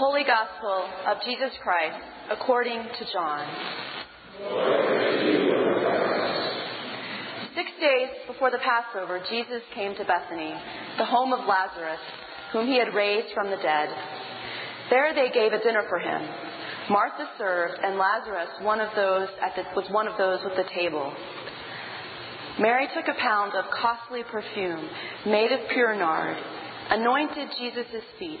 Holy Gospel of Jesus Christ according to John. Six days before the Passover, Jesus came to Bethany, the home of Lazarus, whom he had raised from the dead. There they gave a dinner for him. Martha served, and Lazarus one of those the, was one of those with the table. Mary took a pound of costly perfume made of pure nard, anointed Jesus' feet,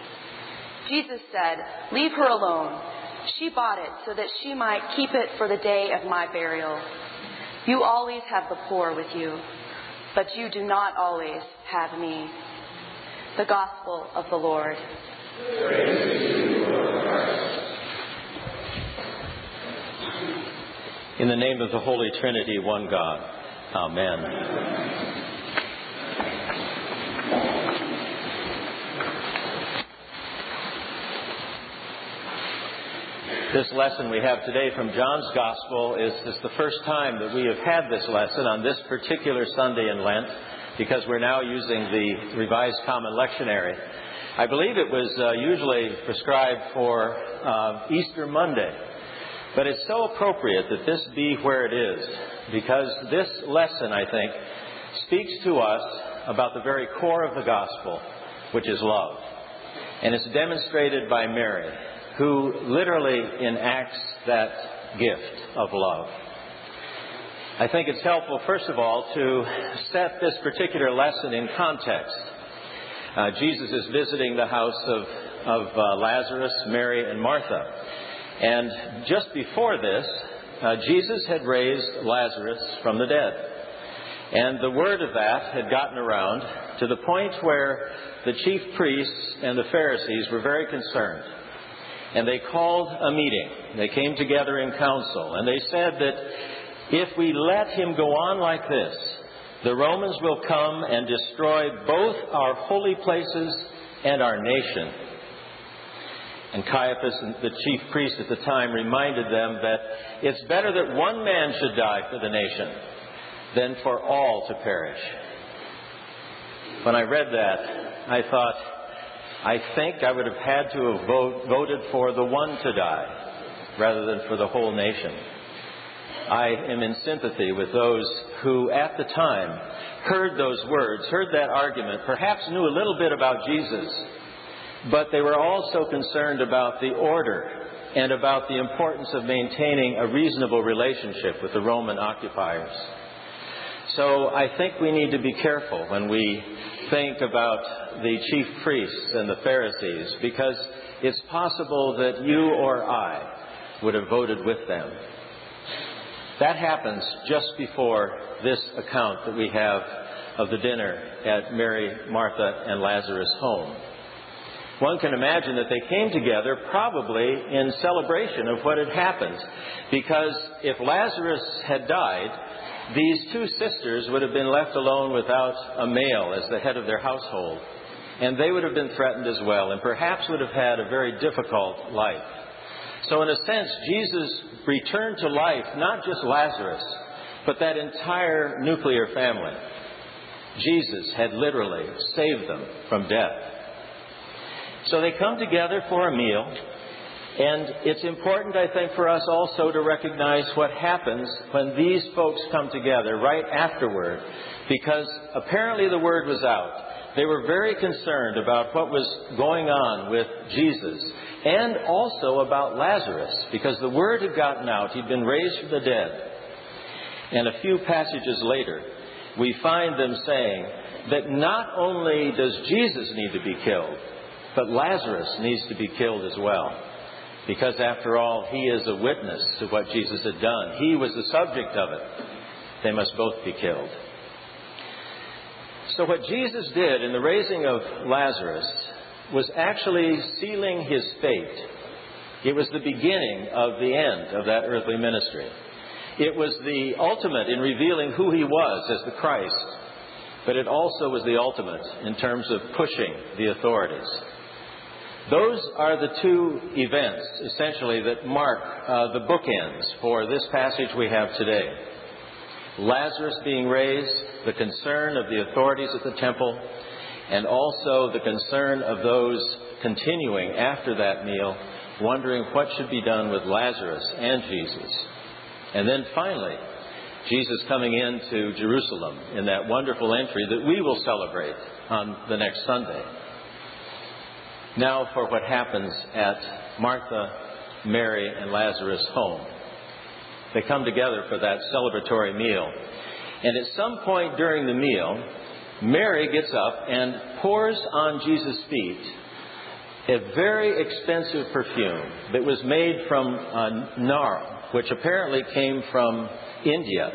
Jesus said, Leave her alone. She bought it so that she might keep it for the day of my burial. You always have the poor with you, but you do not always have me. The Gospel of the Lord. In the name of the Holy Trinity, one God. Amen. This lesson we have today from John's Gospel is, the first time that we have had this lesson on this particular Sunday in Lent because we're now using the Revised Common Lectionary. I believe it was uh, usually prescribed for uh, Easter Monday, but it's so appropriate that this be where it is because this lesson, I think, speaks to us about the very core of the gospel, which is love. And it's demonstrated by Mary who literally enacts that gift of love. I think it's helpful, first of all, to set this particular lesson in context. Uh, Jesus is visiting the house of, of uh, Lazarus, Mary, and Martha. And just before this, uh, Jesus had raised Lazarus from the dead. And the word of that had gotten around to the point where the chief priests and the Pharisees were very concerned and they called a meeting. They came together in council, and they said that if we let him go on like this, the Romans will come and destroy both our holy places and our nation. And Caiaphas, the chief priest at the time, reminded them that it's better that one man should die for the nation than for all to perish. When I read that, I thought, I think I would have had to have vote, voted for the one to die rather than for the whole nation. I am in sympathy with those who at the time heard those words, heard that argument, perhaps knew a little bit about Jesus, but they were also concerned about the order and about the importance of maintaining a reasonable relationship with the Roman occupiers. So I think we need to be careful when we think about the chief priests and the Pharisees because it's possible that you or I would have voted with them. That happens just before this account that we have of the dinner at Mary, Martha, and Lazarus' home. One can imagine that they came together probably in celebration of what had happened, because if Lazarus had died, these two sisters would have been left alone without a male as the head of their household. And they would have been threatened as well, and perhaps would have had a very difficult life. So, in a sense, Jesus returned to life not just Lazarus, but that entire nuclear family. Jesus had literally saved them from death. So they come together for a meal, and it's important, I think, for us also to recognize what happens when these folks come together right afterward, because apparently the word was out. They were very concerned about what was going on with Jesus and also about Lazarus, because the word had gotten out. He'd been raised from the dead. And a few passages later, we find them saying that not only does Jesus need to be killed, but Lazarus needs to be killed as well. Because after all, he is a witness to what Jesus had done. He was the subject of it. They must both be killed. So, what Jesus did in the raising of Lazarus was actually sealing his fate It was the beginning of the end of that earthly ministry. It was the ultimate in revealing who he was as the Christ, but it also was the ultimate in terms of pushing the authorities. Those are the two events, essentially, that mark uh, the bookends for this passage we have today. Lazarus being raised, the concern of the authorities at the temple, and also the concern of those continuing after that meal, wondering what should be done with Lazarus and Jesus. And then finally, Jesus coming into Jerusalem in that wonderful entry that we will celebrate on the next Sunday. Now for what happens at Martha, Mary, and Lazarus' home. They come together for that celebratory meal. And at some point during the meal, Mary gets up and pours on Jesus' feet a very expensive perfume that was made from uh, nard, which apparently came from India.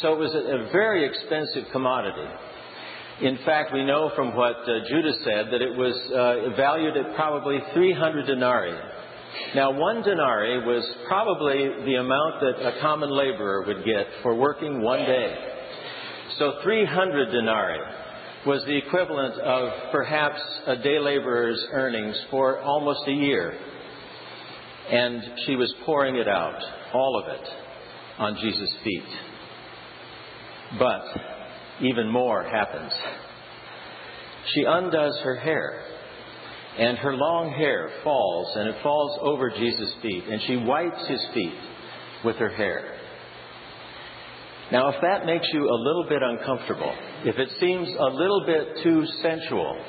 So it was a, a very expensive commodity. In fact, we know from what uh, Judas said that it was uh, valued at probably 300 denarii. Now, one denarii was probably the amount that a common laborer would get for working one day. So 300 denarii was the equivalent of perhaps a day laborer's earnings for almost a year. And she was pouring it out, all of it, on Jesus' feet. But even more happens. She undoes her hair, and her long hair falls, and it falls over Jesus' feet, and she wipes his feet with her hair. Now, if that makes you a little bit uncomfortable, if it seems a little bit too sensual,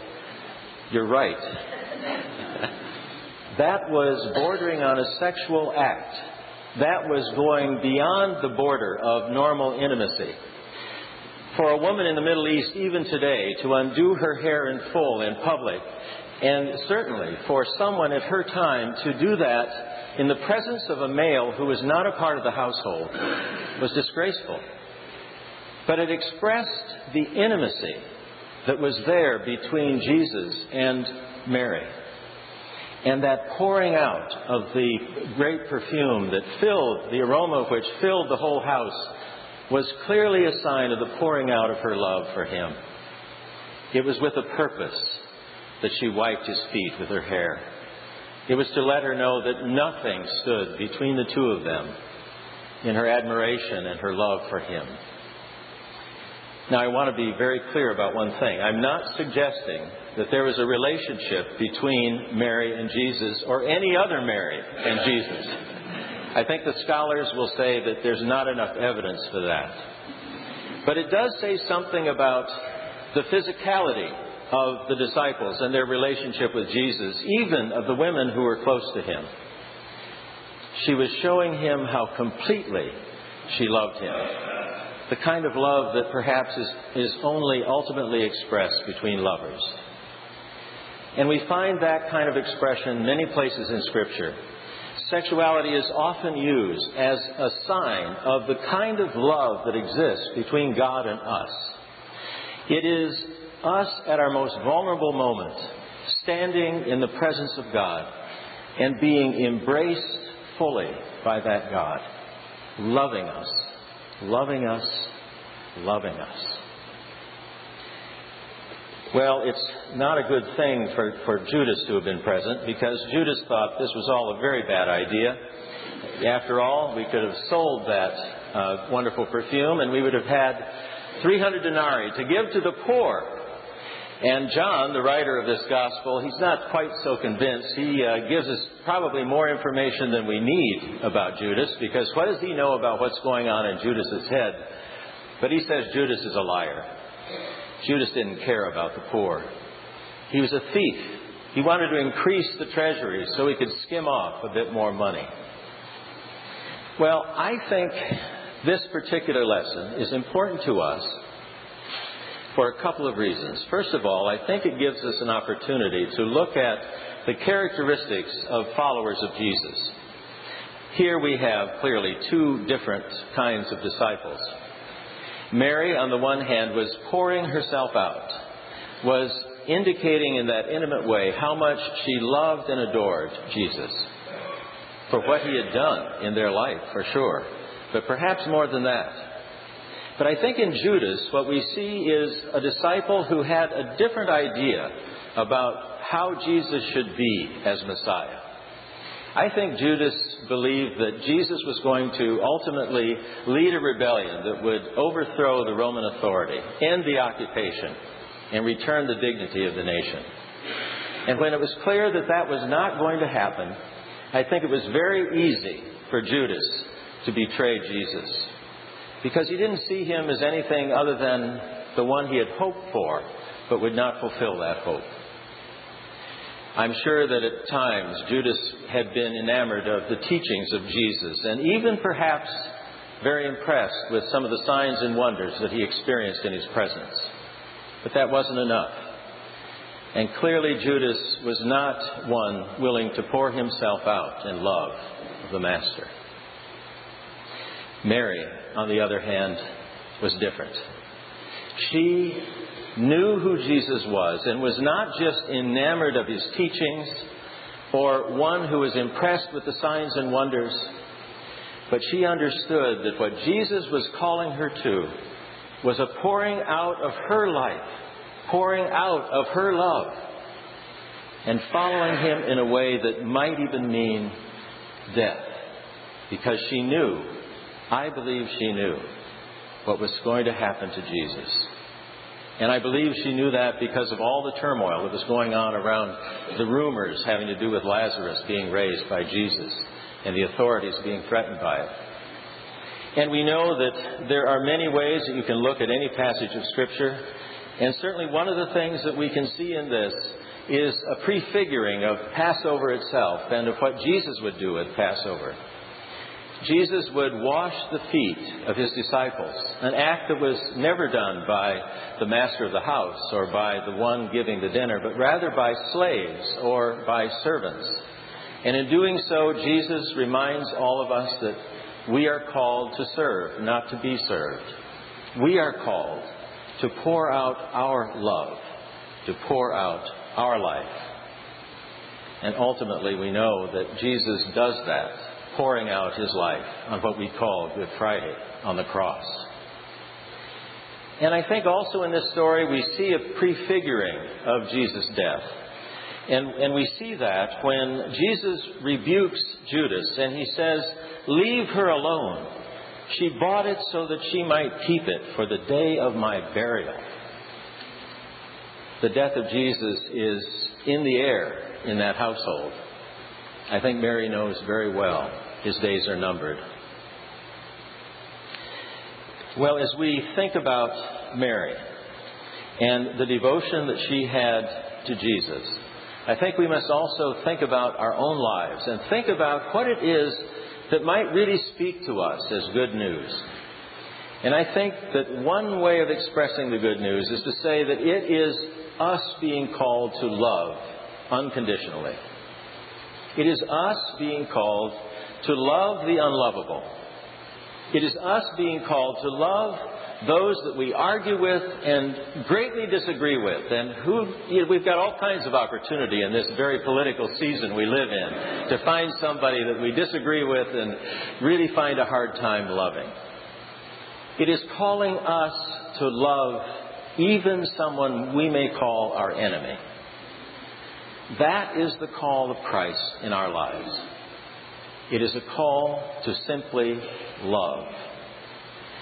you're right. that was bordering on a sexual act. That was going beyond the border of normal intimacy for a woman in the Middle East, even today, to undo her hair in full in public, and certainly for someone at her time to do that in the presence of a male who was not a part of the household, was disgraceful. But it expressed the intimacy that was there between Jesus and Mary. And that pouring out of the great perfume that filled, the aroma of which filled the whole house, was clearly a sign of the pouring out of her love for him. It was with a purpose that she wiped his feet with her hair. It was to let her know that nothing stood between the two of them in her admiration and her love for him. Now, I want to be very clear about one thing. I'm not suggesting that there was a relationship between Mary and Jesus or any other Mary and Jesus. I think the scholars will say that there's not enough evidence for that. But it does say something about the physicality of the disciples and their relationship with Jesus, even of the women who were close to him. She was showing him how completely she loved him. The kind of love that perhaps is, is only ultimately expressed between lovers. And we find that kind of expression many places in Scripture sexuality is often used as a sign of the kind of love that exists between God and us. It is us at our most vulnerable moment, standing in the presence of God and being embraced fully by that God, loving us, loving us, loving us. Well, it's not a good thing for, for Judas to have been present because Judas thought this was all a very bad idea. After all, we could have sold that uh, wonderful perfume and we would have had 300 denarii to give to the poor. And John, the writer of this gospel, he's not quite so convinced. He uh, gives us probably more information than we need about Judas because what does he know about what's going on in Judas's head? But he says Judas is a liar. Judas didn't care about the poor. He was a thief. He wanted to increase the treasury so he could skim off a bit more money. Well, I think this particular lesson is important to us for a couple of reasons. First of all, I think it gives us an opportunity to look at the characteristics of followers of Jesus. Here we have clearly two different kinds of disciples. Mary, on the one hand, was pouring herself out, was indicating in that intimate way how much she loved and adored Jesus. for what he had done in their life, for sure, but perhaps more than that. But I think in Judas, what we see is a disciple who had a different idea about how Jesus should be as Messiah. I think Judas believed that Jesus was going to ultimately lead a rebellion that would overthrow the Roman authority, end the occupation, and return the dignity of the nation. And when it was clear that that was not going to happen, I think it was very easy for Judas to betray Jesus because he didn't see him as anything other than the one he had hoped for, but would not fulfill that hope. I'm sure that at times Judas had been enamored of the teachings of Jesus and even perhaps very impressed with some of the signs and wonders that he experienced in his presence. But that wasn't enough. And clearly, Judas was not one willing to pour himself out in love of the Master. Mary, on the other hand, was different. She knew who Jesus was and was not just enamored of his teachings or one who was impressed with the signs and wonders, but she understood that what Jesus was calling her to was a pouring out of her life, pouring out of her love, and following him in a way that might even mean death. Because she knew, I believe she knew, what was going to happen to Jesus. And I believe she knew that because of all the turmoil that was going on around the rumors having to do with Lazarus being raised by Jesus and the authorities being threatened by it. And we know that there are many ways that you can look at any passage of Scripture. And certainly one of the things that we can see in this is a prefiguring of Passover itself and of what Jesus would do at Passover. Jesus would wash the feet of his disciples, an act that was never done by the master of the house or by the one giving the dinner, but rather by slaves or by servants. And in doing so, Jesus reminds all of us that we are called to serve, not to be served. We are called to pour out our love, to pour out our life. And ultimately, we know that Jesus does that pouring out his life on what we call Good Friday on the cross. And I think also in this story we see a prefiguring of Jesus' death. And, and we see that when Jesus rebukes Judas and he says, Leave her alone. She bought it so that she might keep it for the day of my burial. The death of Jesus is in the air in that household. I think Mary knows very well his days are numbered. Well, as we think about Mary and the devotion that she had to Jesus, I think we must also think about our own lives and think about what it is that might really speak to us as good news. And I think that one way of expressing the good news is to say that it is us being called to love unconditionally. It is us being called to love the unlovable. It is us being called to love those that we argue with and greatly disagree with, and who you know, we've got all kinds of opportunity in this very political season we live in to find somebody that we disagree with and really find a hard time loving. It is calling us to love even someone we may call our enemy. That is the call of Christ in our lives. It is a call to simply love.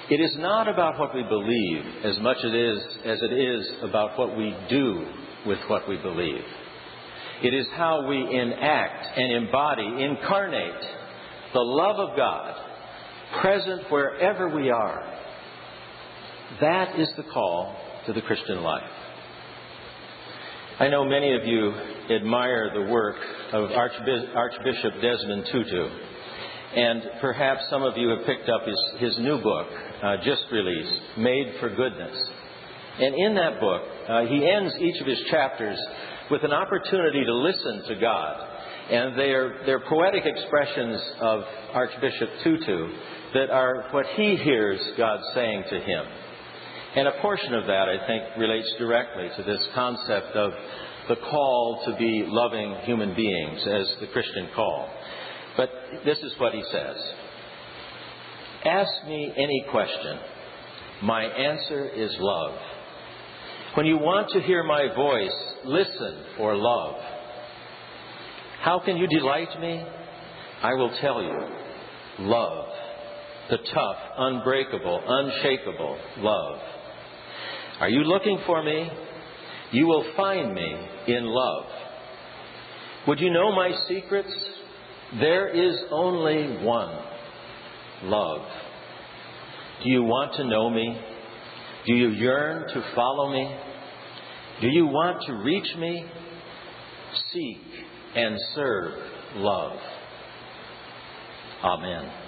It is not about what we believe as much as it is, as it is about what we do with what we believe. It is how we enact and embody, incarnate the love of God present wherever we are. That is the call to the Christian life. I know many of you admire the work of Archbishop Desmond Tutu. And perhaps some of you have picked up his, his new book, uh, just released, Made for Goodness. And in that book, uh, he ends each of his chapters with an opportunity to listen to God. And they're, they're poetic expressions of Archbishop Tutu that are what he hears God saying to him. And a portion of that, I think, relates directly to this concept of the call to be loving human beings as the Christian call. But this is what he says Ask me any question. My answer is love. When you want to hear my voice, listen for love. How can you delight me? I will tell you. Love. The tough, unbreakable, unshakable love. Are you looking for me? You will find me in love. Would you know my secrets? There is only one love. Do you want to know me? Do you yearn to follow me? Do you want to reach me? Seek and serve love. Amen.